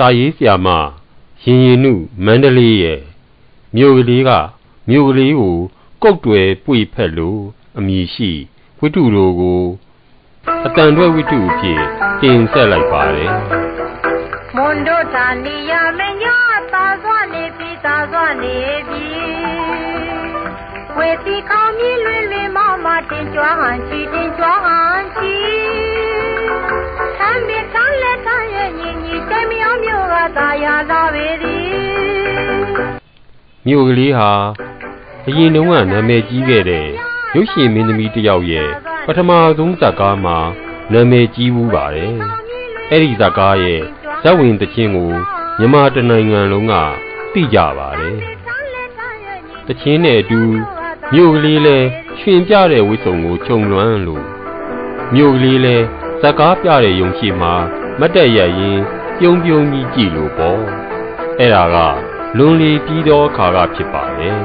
စာရေးဆရာမရင်ရင်နုမန္တလေးရဲ့မြို့ကလေးကမြို့ကလေးကိုကုတ်တွယ်ပွေဖက်လို့အမည်ရှိဝိတုတို့ကိုအတန်တွဲဝိတုအဖြစ်တင်ဆက်လိုက်ပါတယ်မွန်တို့သာနေရမညာသာစွာနေပြီသာစွာနေပြီဝေတိကောင်းမြည်လွင်လွင်မမတင်ကြွဟန်ချီတင်ကြွဟန်ချီ သာယာလာပေသည်မြို့ကလေးဟာအရင်တုန်းကနာမည်ကြီးခဲ့တဲ့ရုပ်ရှင်မင်းသမီးတစ်ယောက်ရဲ့ပထမဆုံးဇာတ်ကားမှာနာမည်ကြီးဘူးပါတယ်အဲ့ဒီဇာတ်ကားရဲ့ဇက်ဝင်တခြင်းကိုမြန်မာတနိုင်ငံလုံးကသိကြပါတယ်တခြင်းနဲ့အတူမြို့ကလေးလဲရွှင်ပြတဲ့ဝိစုံကိုခြုံလွမ်းလို့မြို့ကလေးလဲဇာတ်ကားပြတဲ့ယုံရှိမှာမတ်တက်ရရင် ပြုံးပြုံးကြီးကြည့်လို့ပေါ့အဲ့ဒါကလွန်လီပြီးသောအခါကဖြစ်ပါတယ်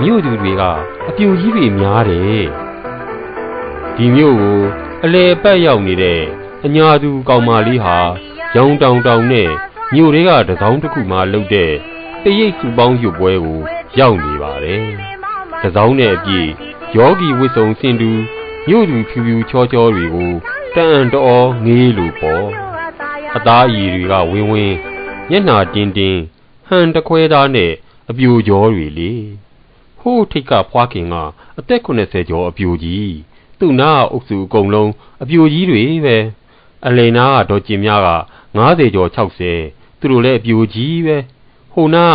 မြို့သူတွေကအပြူကြီးတွေများတယ်ဒီမြို့ကိုအလဲပတ်ရောက်နေတဲ့အညာသူကောင်မလေးဟာရောင်တောင်တောင်နဲ့မြို့တွေကတစောင်းတစ်ခုမှလှုပ်တဲ့တရိပ်စုပေါင်းရွတ်ပွဲကိုရောက်နေပါတယ်တစောင်းနဲ့အပြည့်ယောဂီဝစ်စုံစင်တူမြို့သူဖြူဖြူချောချောတွေကိုတန်အံ့တော်ငေးလို့ပေါ့ အသားအရည်တွေကဝင်းဝင်းမျက်နှာတင်းတင်းဟန်တခွဲသားနဲ့အပြိုကြောတွေလေဟိုးထိတ်ကဖွားခင်ကအသက်80ကျော်အပြိုကြီးသူ့နာအုပ်စုအကုန်လုံးအပြိုကြီးတွေပဲအလင်နာကဒေါ်ကျင်မြက90ကျော်60သူတို့လည်းအပြိုကြီးပဲဟိုနာ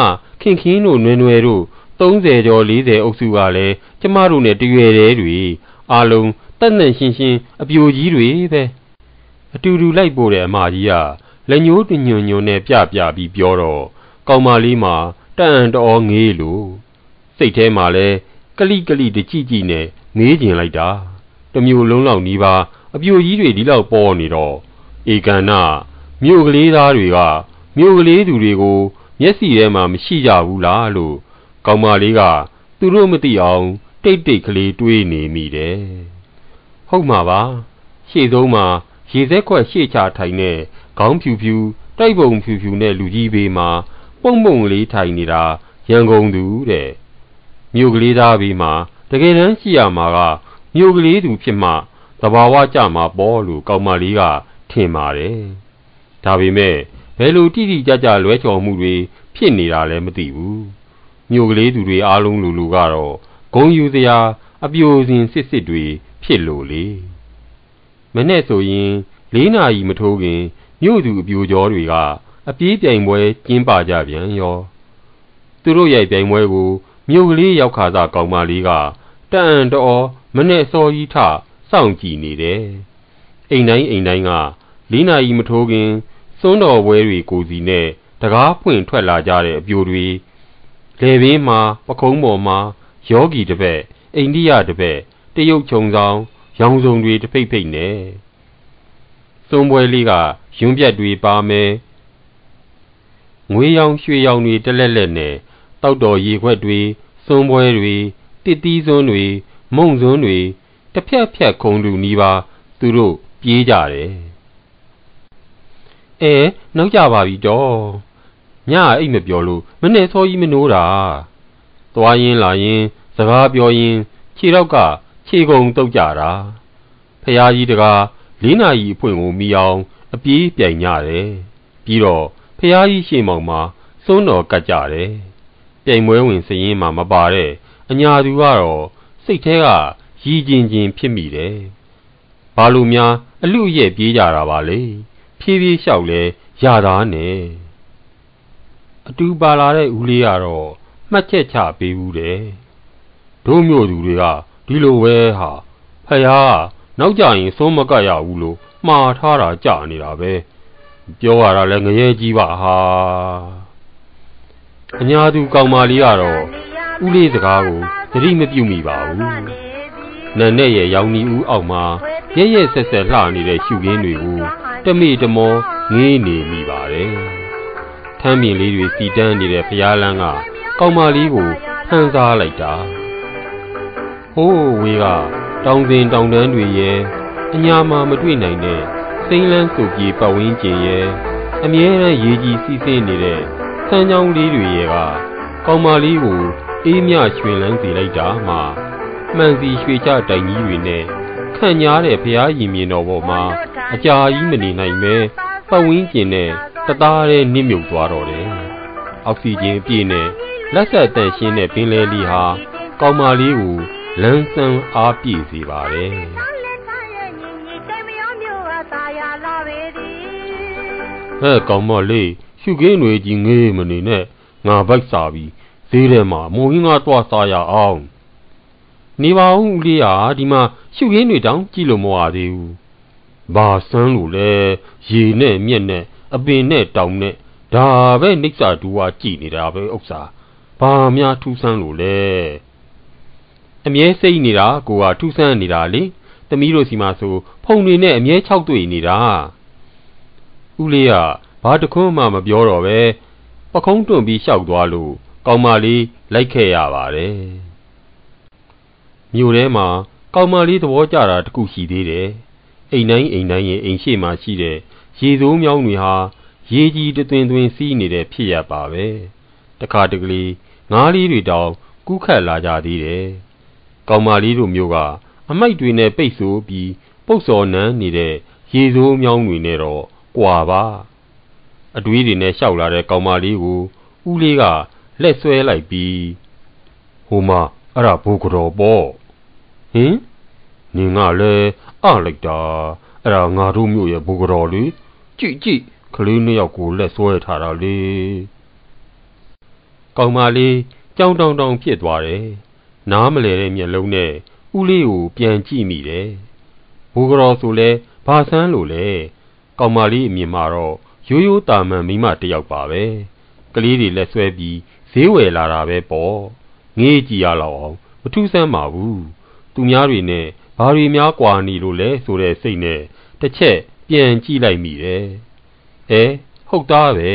ခင်ခင်းတို့နွယ်နွယ်တို့30ကျော်40အုပ်စုကလည်းကျမတို့နဲ့တရွယ်တည်းတွေအားလုံးတက်နဲ့ရှင်းရှင်းအပြိုကြီးတွေပဲ အတူတူလိုက်ပို့တဲ့အမကြီးကလက်ညှိုးတညွန်ညွန်နဲ့ပြပြပြီးပြောတော့ကောင်မလေးမှာတန်အံ့တော်ငေးလို့စိတ်ထဲမှာလဲကလိကလိတကြည့်ကြည့်နဲ့ငေးကျင်လိုက်တာတမျိုးလုံးလောက်နီးပါအပြိုကြီးတွေဒီလောက်ပေါ်နေတော့ဧကန္နမြို့ကလေးသားတွေကမြို့ကလေးသူတွေကိုမျက်စိထဲမှာမရှိကြဘူးလားလို့ကောင်မလေးကသူတို့မသိအောင်တိတ်တိတ်ကလေးတွေးနေမိတယ်ဟုတ်မှာပါရှေ့ဆုံးမှာ ရေစက်ခွက်ရှေ့ချထိုင်တဲ့ခေါင်းဖြူဖြူတိုက်ပုံဖြူဖြူနဲ့လူကြီးဘေးမှာပုံပုံလေးထိုင်နေတာရန်ကုန်သူတဲ့မြို့ကလေးသားဘေးမှာတကယ်တမ်းရှိရမှာကမြို့ကလေးသူဖြစ်မှသဘာဝကြမှာပေါ့လို့ကောင်မလေးကထင်ပါတယ်ဒါပေမဲ့ဘယ်လိုတိတိကျကျလွဲချော်မှုတွေဖြစ်နေတာလဲမသိဘူးမြို့ကလေးသူတွေအားလုံးလူလူကတော့ဂုံယူစရာအပြိုစင်စစ်စစ်တွေဖြစ်လို့လေ မနဲ့ဆိုရင်လေးနာရီမထိုးခင်မြို့သူအပြိုကျော်တွေကအပြေးပြိုင်ပွဲကျင်းပကြပြန်ရောသူတို့ရဲ့ပြိုင်ပွဲကိုမြို့ကလေးရောက်ခါသာကောင်မလေးကတန်အံ့တော်မနဲ့စောကြီးထစောင့်ကြည့်နေတယ်အိမ်တိုင်းအိမ်တိုင်းကလေးနာရီမထိုးခင်စွန်းတော်ပွဲတွေကိုစီနဲ့တကားဖွင့်ထွက်လာကြတဲ့အပြိုတွေလေဘေးမှာပခုံးပေါ်မှာယောဂီတစ်ပက်အိန္ဒိယတစ်ပက်တရုတ်ခြုံဆောင် ရောင်စုံတွေတစ်ဖိတ်ဖိတ်နဲ့စွန်းပွဲလေးကယွန်းပြက်တွေပါမယ်ငွေရောင်ရွှေရောင်တွေတလက်လက်နဲ့တောက်တော်ရေခွက်တွေစွန်းပွဲတွေတစ်သီးစွန်းတွေမုံစွန်းတွေတစ်ဖြက်ဖြက်ခုံလူနီးပါသူတို့ပြေးကြတယ်အဲနောက်ကြပါပြီတော့ညအိတ်မပြောလို့မနဲ့စောကြီးမနိုးတာသွားရင်လာရင်စကားပြောရင်ခြေတော့က ခြေကုံတုတ်ကြတာဖះကြီးတကားလေးနာရီအဖွင့်ကိုမိအောင် အပြေးပြိုင်ကြတယ်ပြီးတော့ဖះကြီးရှေ့မောင်မှာစွန်းတော်ကတ်ကြတယ်ပြိုင်ပွဲဝင်စရင်မှာမပါတဲ့အညာသူကတော့စိတ်ထဲကရည်ကျင်ကျင်ဖြစ်မိတယ်ဘာလို့များအလူရဲ့ပြေးကြတာပါလေဖြည်းဖြည်းလျှောက်လဲရသားနဲ့အတူပါလာတဲ့ဦးလေးကတော့မှတ်ချက်ချပေးဘူးတယ်တို့မျိုးသူတွေက ဒီလိုပဲဟာဖယားနောက်ကြရင်သုံးမကတ်ရဘူးလို့မှားထားတာကြနေတာပဲပြောရတာလဲငရဲကြီးပါဟာအညာသူကောင်မလေးကတော့ဦးလေးစကားကိုသတိမပြုမိပါဘူးနန်နဲ့ရဲ့ရောင်နီဦးအောက်မှာရဲရဲဆက်ဆက်လှနေတဲ့ရှုခင်းတွေကိုတမိတမောငေးနေမိပါတယ်ထမ်းမြင်လေးတွေစီတန်းနေတဲ့ဖျားလန်းကကောင်မလေးကိုဖန်ဆားလိုက်တာ ဟိုးဝေးကတောင်စင်တောင်တန်းတွေရဲ့အညာမှာမတွေ့နိုင်တဲ့စိမ့်လန်းစုပ်ပြေပတ်ဝန်းကျင်ရဲ့အအမြဲတမ်းရေကြီးစီးဆင်းနေတဲ့စမ်းချောင်းလေးတွေရဲ့ကကောင်မလေးကိုအေးမြရွှင်လန်းစေလိုက်တာမှမှန်စီရွှေချတိုင်ကြီးတွေနဲ့ခန့်ညားတဲ့ဖျားရင်မြင်တော်ပေါ်မှာအကြာကြီးမနေနိုင်ပဲပတ်ဝန်းကျင်နဲ့တသားတည်းနစ်မြုပ်သွားတော့တယ်။အောက်ဆီဂျင်အပြည့်နဲ့လက်ဆက်တန့်ရှင်းတဲ့ပင်လယ်လီဟာကောင်မလေးကို လန်းဆန်းအားပြည့်စေပါတယ်။လက်ထားရဲ့ညီညီတိမ်မယောမျိုးဟာသာယာလာပေသည်ဟဲ့ကောင်မလေးရှုခင်းတွေကြီးငေးမနေနဲ့ငါဘိုက်စားပြီးဈေးထဲမှာမုံဟင်းကားသွားစားရအောင်နေပါဦးဦးလေးဟာဒီမှာရှုခင်းတွေတောင်ကြည့်လို့မဝသေးဘူးဘာစမ်းလို့လဲရေနဲ့မြက်နဲ့အပင်နဲ့တောင်နဲ့ဒါပဲနှိပ်စာဒူဝါကြည့်နေတာပဲဥစ္စာဘာများထူးဆန်းလို့လဲ အမြဲစိတ်နေတာကိုကထူးဆန်းနေတာလေသမီးတို့စီမှာဆိုဖုန်တွေနဲ့အမြဲခြောက်တွေ့နေတာဦးလေးကဘာတခွန်းမှမပြောတော့ပဲပခုံးတွန့်ပြီးလျှောက်သွားလို့ကောင်မလေးလိုက်ခဲ့ရပါတယ်မြို့ထဲမှာကောင်မလေးသဘောကျတာတခုရှိသေးတယ်အိမ်တိုင်းအိမ်တိုင်းရဲ့အိမ်ရှိမှရှိတဲ့ရေစိုးမြောင်းတွေဟာရေကြီးတသွင်သွင်စီးနေတဲ့ဖြစ်ရပါပဲတခါတကလေးငားလေးတွေတောင်ကူးခတ်လာကြသေးတယ် ကောင်မလေးတို့မျိုးကအမိုက်တွေနဲ့ပိတ်ဆို့ပြီးပုတ်စော်နန်းနေတဲ့ရေစိုးမြောင်းတွေနဲ့တော့ကွာပါအတွေးတွေနဲ့ရှောက်လာတဲ့ကောင်မလေးကိုဦးလေးကလက်ဆွဲလိုက်ပြီးဟိုမှာအဲ့ဒါဘိုးကြော်ပေါ့ဟင်နင်ကလည်းအလိုက်တာအဲ့ဒါငါတို့မျိုးရဲ့ဘိုးကြော်လေကြည့်ကြည့်ကလေးနှစ်ယောက်ကိုလက်ဆွဲထားတာလေကောင်မလေးကြောင်တောင်တောင်ဖြစ်သွားတယ် နားမလဲတဲ့မျက်လုံးနဲ့ဦးလေးကိုပြန်ကြည့်မိတယ်ဘိုးကြော်ဆိုလဲဘာဆန်းလို့လဲကောင်မလေးအမြင်မှာတော့ရိုးရိုးတာမန်မိမတစ်ယောက်ပါပဲကလေးတွေလက်ဆွဲပြီးဈေးဝယ်လာတာပဲပေါ့ငေးကြည့်ရလောက်အောင်မထူးဆန်းပါဘူးသူများတွေနဲ့ဘာတွေများကွာနေလို့လဲဆိုတဲ့စိတ်နဲ့တစ်ချက်ပြန်ကြည့်လိုက်မိတယ်အဲဟုတ်သားပဲ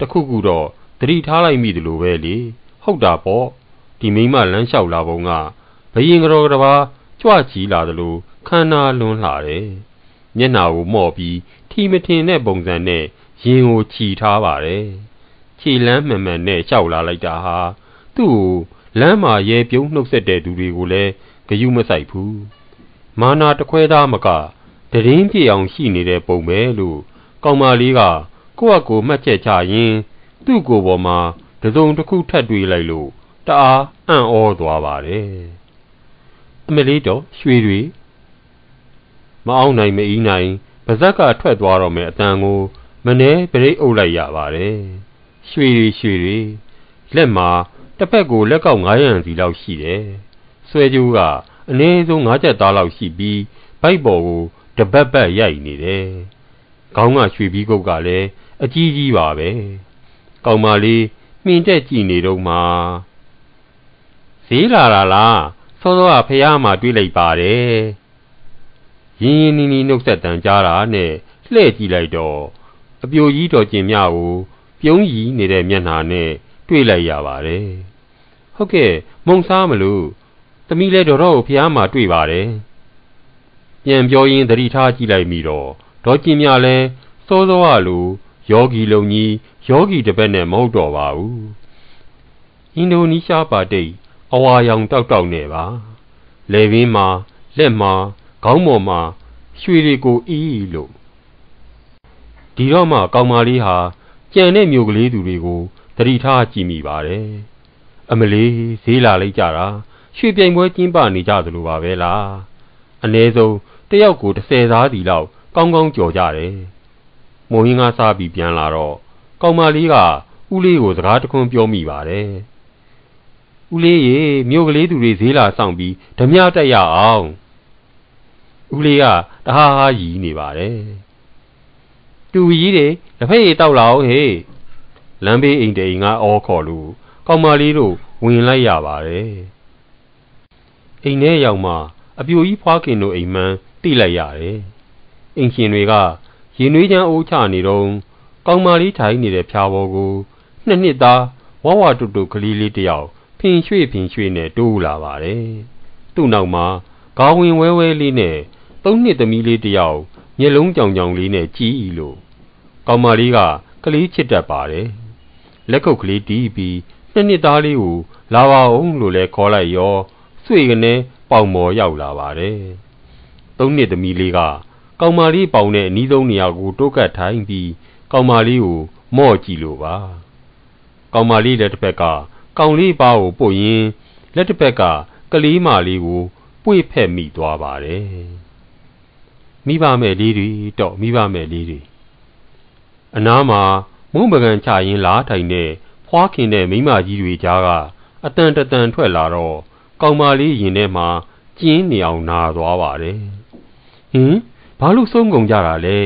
တခုခုတော့သတိထားလိုက်မိတယ်လို့ပဲလေဟုတ်တာပေါ့ ဒီမိမလမ်းလျှောက်လာပုံကဘယင်ကြောတပါကြွချီလာသလိုခန္ဓာလွန်းလာတယ်မျက်နှာကိုမော့ပြီးထီမထင်တဲ့ပုံစံနဲ့ရင်ကိုခြီထားပါတယ်။ခြေလမ်းမှန်မှန်နဲ့ရှောက်လာလိုက်တာဟာသူ့ကိုလမ်းမှာရဲပြုံးနှုတ်ဆက်တဲ့သူတွေကိုလည်းဂယုမဆိုင်ဘူး။မာနာတခွဲသားမကတရင်ပြေအောင်ရှိနေတဲ့ပုံပဲလို့ကောင်မလေးကကိုယ့်အကိုမှတ်ချက်ချရင်သူ့ကိုယ်ပေါ်မှာတစုံတစ်ခုထပ်တွေးလိုက်လို့ တအားအံ့ဩသွားပါတယ်။အမလေးတော့ရွှေတွေမအောင်နိုင်မအီးနိုင်ပါဇက်ကထွက်သွားတော့မယ်အတန်ကိုမနှဲပရိတ်အုပ်လိုက်ရပါတယ်ရွှေတွေရွှေတွေလက်မှာတစ်ဖက်ကိုလက်ကောက်900စီလောက်ရှိတယ်ဆွဲကြိုးကအနည်းဆုံး9ချက်သားလောက်ရှိပြီးဘိုက်ပေါ်ကိုတပတ်ပတ်ရိုက်နေတယ်ခေါင်းကရွှေပြီးကုတ်ကလည်းအကြီးကြီးပါပဲကောင်မလေးမှင်တက်ကြည့်နေတော့မှ ဈေးလာလာလားစောစောကဖះမှာတွေးလိုက်ပါတယ်ရင်းရင်းနီးနီးနှုတ်ဆက်တန်ကြားတာနဲ့လှဲ့ကြည့်လိုက်တော့အပြိုကြီးတော်ကျင်မြကိုပြုံးရီနေတဲ့မျက်နှာနဲ့တွေ့လိုက်ရပါတယ်။ဟုတ်ကဲ့မုံစားမလို့သမီးလဲတော်တော်ကိုဖျားမှာတွေ့ပါတယ်။ပြန်ပြောရင်းသတိထားကြည့်လိုက်မိတော့ဒေါ်ကျင်မြလဲစောစောကလိုယောဂီလုံကြီးယောဂီတစ်ပတ်နဲ့မဟုတ်တော့ပါဘူး။အင်ဒိုနီးရှားပါတိတ် အဝါရောင်တောက်တောက်နဲ့ပါ။လေဘင်းမှာလက်မှာခေါင်းပေါ်မှာရွှေတွေကိုအီးလို့ဒီတော့မှကောင်မလေးဟာကြံတဲ့မြို့ကလေးသူတွေကိုတတိထားကြည့်မိပါတယ်အမလေးဈေးလာလိုက်ကြတာရွှေပြိုင်ပွဲကျင်းပနေကြသလိုပါပဲလားအ ਨੇ ဆုံးတယောက်ကို30သားစီလောက်ကောင်းကောင်းကြော်ကြတယ်မုံရင်းကစားပြီးပြန်လာတော့ကောင်မလေးကဦးလေးကိုစကားတခွန်းပြောမိပါတယ် ဦးလေးရေမြို့ကလေးသူတွေဈေးလာဆောင်ပြီးဓမြတက်ရအောင်ဦးလေးကတဟားဟားရီနေပါတယ်တူကြီးတွေတစ်ဖက်ရတောက်လာအောင်ဟေးလမ်းဘေးအိမ်တိန်ကအော်ခေါ်လို့ကောင်မလေးတို့ဝင်လိုက်ရပါတယ်အိမ်ထဲရောက်မှအပြိုကြီးဖွားခင်တို့အိမ်မှန်းတိလိုက်ရတယ်အိမ်ရှင်တွေကရင်နွေးချမ်းအိုးချနေတော့ကောင်မလေးထိုင်နေတဲ့ဖျားပေါ်ကိုနှစ်နှစ်သားဝဝတုတုကလေးလေးတယောက်ဖ င်ရွှေ့ဖင်ရွှေ့နဲ့တိုးလာပါတယ်သူ့နောက်မှာခေါင်းဝင်ဝဲဝဲလေးနဲ့သုံးနှစ်သမီးလေးတယောက်မျက်လုံးကြောင်ကြောင်လေးနဲ့ကြည်လို့ကောင်မလေးကကလေးချစ်တတ်ပါတယ်လက်ခုပ်ကလေးတီးပြီးနှစ်နှစ်သားလေးကိုလာပါအောင်လို့လဲခေါ်လိုက်ရောဆွေကနေပေါင်မော်ရောက်လာပါတယ်သုံးနှစ်သမီးလေးကကောင်မလေးပေါင်တဲ့အနီးဆုံးနေရာကိုတိုးကပ်ထိုင်ပြီးကောင်မလေးကိုမော့ကြည့်လို့ပါကောင်မလေးလက်တစ်ဖက်က ကောင်လေးပါကိုပုတ်ရင်းလက်တစ်ဖက်ကကလေးမလေးကိုပွေ့ဖက်မိသွားပါတယ်မိဘမဲ့လေးတွေတော့မိဘမဲ့လေးတွေအနားမှာမုံပကံချရင်လားထိုင်တဲ့ဖွားခင်တဲ့မိမကြီးတွေကြားကအတန်တတန်ထွက်လာတော့ကောင်မလေးရင်ထဲမှာကျင်းနေအောင်နာသွားပါတယ်ဟင်ဘာလို့ဆုံးကုန်ကြတာလဲ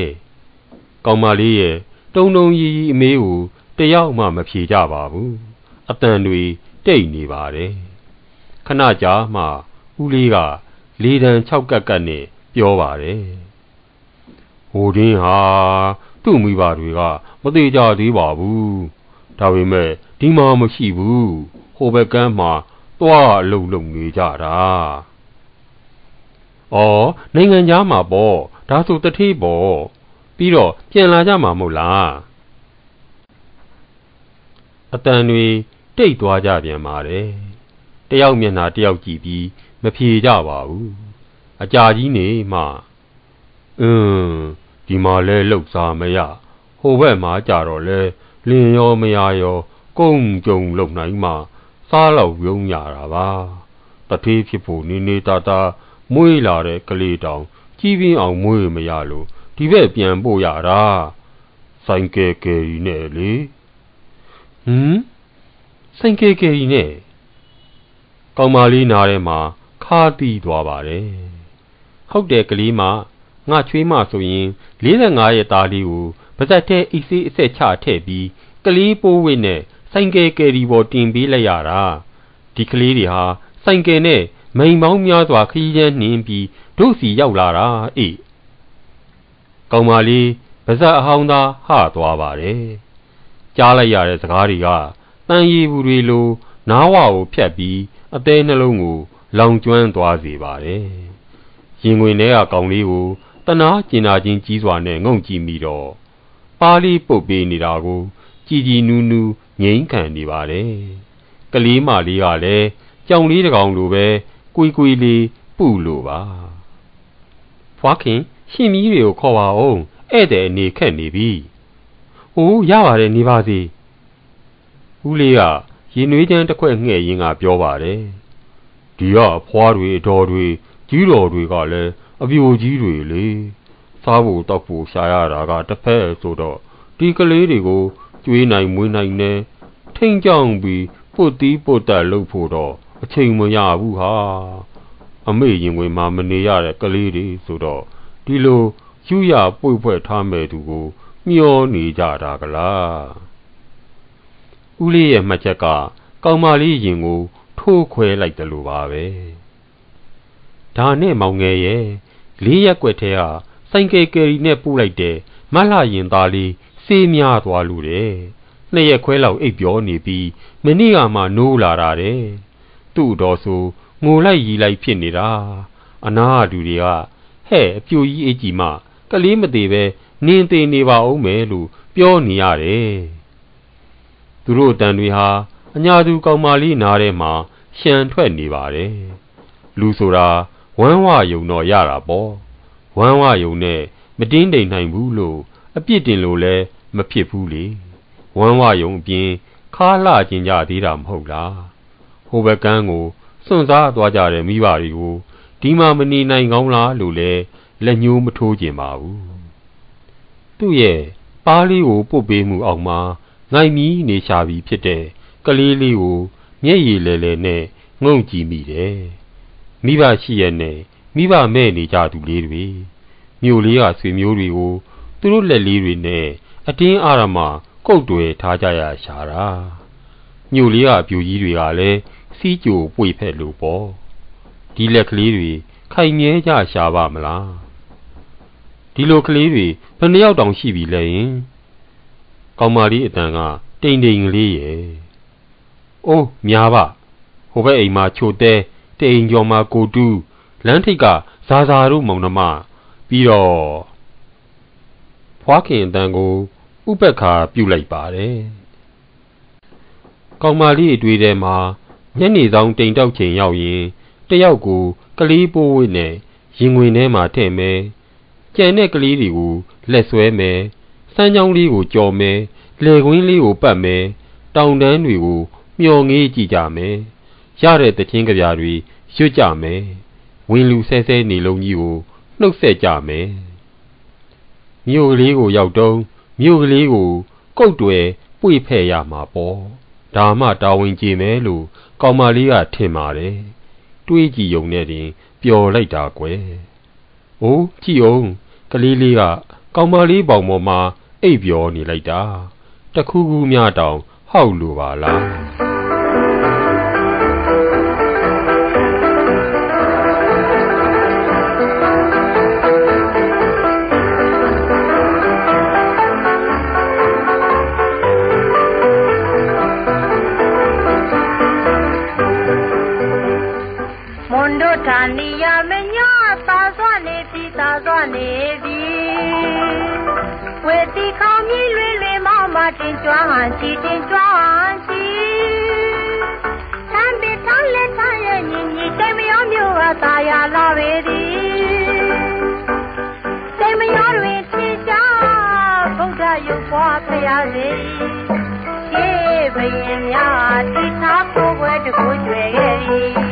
ကောင်မလေးရဲ့တုံတုံရီရီအမေးကိုတယောက်မှမဖြေကြပါဘူး အတန်တွေတိတ်နေပါတယ်ခဏကြာမှဦးလေးကလေတံ၆ကက်ကက်နဲ့ပြောပါတယ်ဟိုတင်းဟာသူ့မိဘတွေကမသေးကြသေးပါဘူးဒါပေမဲ့ဒီမှာမရှိဘူးဟိုဘက်ကမ်းမှာသွားအလုံလုံနေကြတာ။အော်နိုင်ငံသားမှာပေါ့ဒါဆိုတထေးပေါ့ပြီးတော့ပြန်လာကြမှာမဟုတ်လား။အတန်တွေ တိတ်သွားကြပြန်ပါတယ်။တယောက်မျက်နှာတယောက်ကြည့်ပြီးမဖြေကြပါဘူး။အကြာကြီးနေမှအင်းဒီမှာလဲလှုပ်စားမရဟိုဘက်မှာကြတော့လဲလင်းရောမရရောကုန်းကြုံလုံနိုင်မှစားလောက်ရုံးရတာပါတထေးဖြစ်ဖို့နေနေတာတာမွေးလာတဲ့ကလေးတောင် ကြီးပြင်းအောင်မွေးမရလို့ဒီဘက်ပြန်ပို့ရတာဆိုင်ကဲကဲကြီးနဲ့လေဟမ် ဆိုင်ကဲကဲကြီးနဲ့ကောင်မလေးနားထဲမှာခါတီးသွားပါတယ်ဟုတ်တယ်ကလေးမငါချွေးမဆိုရင်45ရက်သားလေးကိုပါဇက်ထဲအိစေးအဆက်ချထည့်ပြီးကလေးပိုးဝိနဲ့ဆိုင်ကယ်ကယ်ရီပေါ်တင်ပေးလိုက်ရတာဒီကလေးတွေဟာဆိုင်ကယ်နဲ့မိန်ပေါင်းများစွာခရီးချမ်းနှင်းပြီးတို့စီရောက်လာတာအေးကောင်မလေးပါဇက်အဟောင်းသားဟသွားပါတယ်ကြားလိုက်ရတဲ့စကားတွေက တန်ရီဘူးတွေလိုနားဝကိုဖြတ်ပြီးအသေးနှလုံးကို လောင်ကျွမ်းသွားစေပါတယ်ရင်ဝင်ထဲကကောင်လေးကိုတနာကျင်နာချင်းကြီးစွာနဲ့ငုံကြည့်မိတော့ပါဠိပုတ်ပေးနေတာကိုကြည်ကြည်နူးနူးငိမ့်ခံနေပါတယ်ကလေးမလေးကလည်းကြောင်လေးတကောင်လိုပဲကွီကွီလေးပူလို့ပါဖွားခင်ရှင်မီးတွေကိုခေါ်ပါအောင်ဧည့်သည်အနေခက်နေပြီဟိုးရပါတယ်နေပါစေ ဦးလေးကရင်နွေးချမ်းတစ်ခွက်ငှဲ့ရင်းကပြောပါတယ်ဒီကအဖွားတွေအတော်တွေကြီးတော်တွေကလည်းအပြိုကြီးတွေလေစားဖို့တောက်ဖို့ရှာရတာကတစ်ဖက်ဆိုတော့ဒီကလေးတွေကိုကျွေးနိုင်မွေးနိုင်နေထိန်ကြောင်ပြီးပုတ်တီးပုတ်တက်လှုပ်ဖို့တော့အချိန်မရဘူးဟာအမေရင်ဝင်မှာမနေရတဲ့ကလေးတွေဆိုတော့ဒီလိုယူရပွေဖွဲ့ထားမဲ့သူကိုမျောနေကြတာကလား ဦးလေးရဲ့မှတ်ချက်ကကောင်မလေးရင်ကို ထိုးခွဲလိုက်တယ်လို့ပါပဲဒါနဲ့မောင်ငယ်ရဲ့လေးရက်ွက်ထဲကစိုင်ကယ်ကယ်ရီနဲ့ပို့လိုက်တဲ့မလှရင်သားလေးစေးများသွားလို့တဲ့နှစ်ရက်ခွဲလောက်အိပ်ပျော်နေပြီးမနေ့ကမှနိုးလာတာတဲ့သူ့တော်ဆိုငိုလိုက်ရီလိုက်ဖြစ်နေတာအနာအတူတွေကဟဲ့အပြိုကြီးအေးကြီးမှကလေးမသေးပဲနင်းသေးနေပါဦးမယ်လို့ပြောနေရတယ် သူတို့တန်တွေဟာအညာသူကောင်မလေးနားထဲမှာရှံထွက်နေပါတယ်လူဆိုတာဝမ်းဝယုံတော့ရတာပေါ့ဝမ်းဝယုံနဲ့မတင်းတိမ်နိုင်ဘူးလို့အပြစ်တင်လို့လဲမဖြစ်ဘူးလေဝမ်းဝယုံအပြင်ခါလှခြင်းကြသေးတာမဟုတ်လားဟိုဘက်ကန်းကိုစွန့်စားသွားကြတဲ့မိဘတွေကိုဒီမှာမနေနိုင်ကောင်းလားလို့လဲလက်ညှိုးမထိုးကျင်ပါဘူးသူ့ရဲ့ပါးလေးကိုပုတ်ပေးမှုအောင်မှာ ငိုင်မီနေရှာပြီးဖြစ်တဲ့ကလေးလေးကိုမျက်ရည်လဲလဲနဲ့ငုံကြည့်မိတယ်မိဘရှိရဲ့နဲ့မိဘမဲ့နေကြသူလေးတွေမြို့လေးကဆွေမျိုးတွေကိုသူတို့လက်လေးတွေနဲ့အတင်းအာရမကုတ်တွေထားကြရရှာတာမြို့လေးကအပြူကြီးတွေကလည်းစီးကြိုပွေဖက်လို့ပေါ့ဒီလက်ကလေးတွေခိုင်မြဲကြရှာပါမလားဒီလိုကလေးတွေဘယ်နှယောက်တောင်ရှိပြီလဲယင် ကောင်မလေးအတန်ကတိမ်တိမ်ကလေးရဲ့အိုးများပါဟိုဘက်အိမ်မှာချိုတဲတိမ်ကျော်မှာကိုတူးလမ်းထိပ်ကဇာဇာတို့မောင်နှမပြီးတော့ဖွားခင်အတန်ကိုဥပက္ခာပြုလိုက်ပါတယ်။ကောင်မလေးအတွေ့ထဲမှာညနေဆောင်တိမ်တောက်ချိန်ရောက်ရင်တယောက်ကိုကလေးပိုးဝိတ်နဲ့ရင်ဝင်ထဲမှာထည့်မယ်။ကြံတဲ့ကလေးတွေကိုလက်ဆွဲမယ်။ စမ်းချောင်းလေးကိုကြော်မယ်။လေကွင်းလေးကိုပတ်မယ်။တောင်တန်းတွေကိုမျောငေးကြည့်ကြမယ်။ရတဲ့တခြင်းကြပြားတွေရွတ်ကြမယ်။ဝင်လူဆဲဆဲနေလုံးကြီးကိုနှုတ်ဆက်ကြမယ်။မြို့ကလေးကိုရောက်တော့မြို့ကလေးကိုကုတ်တွယ်ပွေဖဲ့ရမှာပေါ့။ဒါမှတာဝန်ကျေမယ်လို့ကောင်မလေးကထင်ပါတယ်။တွေးကြည့်ုံနဲ့တင်ပျော်လိုက်တာကွယ်။အိုးကြည့်အောင်ကလေးလေးက ကောင်မလေးပေါင်ပေါ်မှာအိပ်ပျော်နေလိုက်တာ။တခုခုမြတောင်ဟောက်လိုပါလား။မွန်တို့ဌာနီယမညာသာစွာနေပြီသာစွာနေပြီဝေ တင်ကြွဟန်ချီတင်ကြွဟန်ချီသံပိထောင်းလက်ထားရဲ့ညီညီတိမ်မယောမျိုးဟာသာယာလာပေသည်တိမ်မယောတွင်ထင်ရှားဗုဒ္ဓရုပ်ပွားဖရာစေရှေးဘယင်များတိထားကိုယ်ွယ်တကူကျွယ်ခဲ့သည်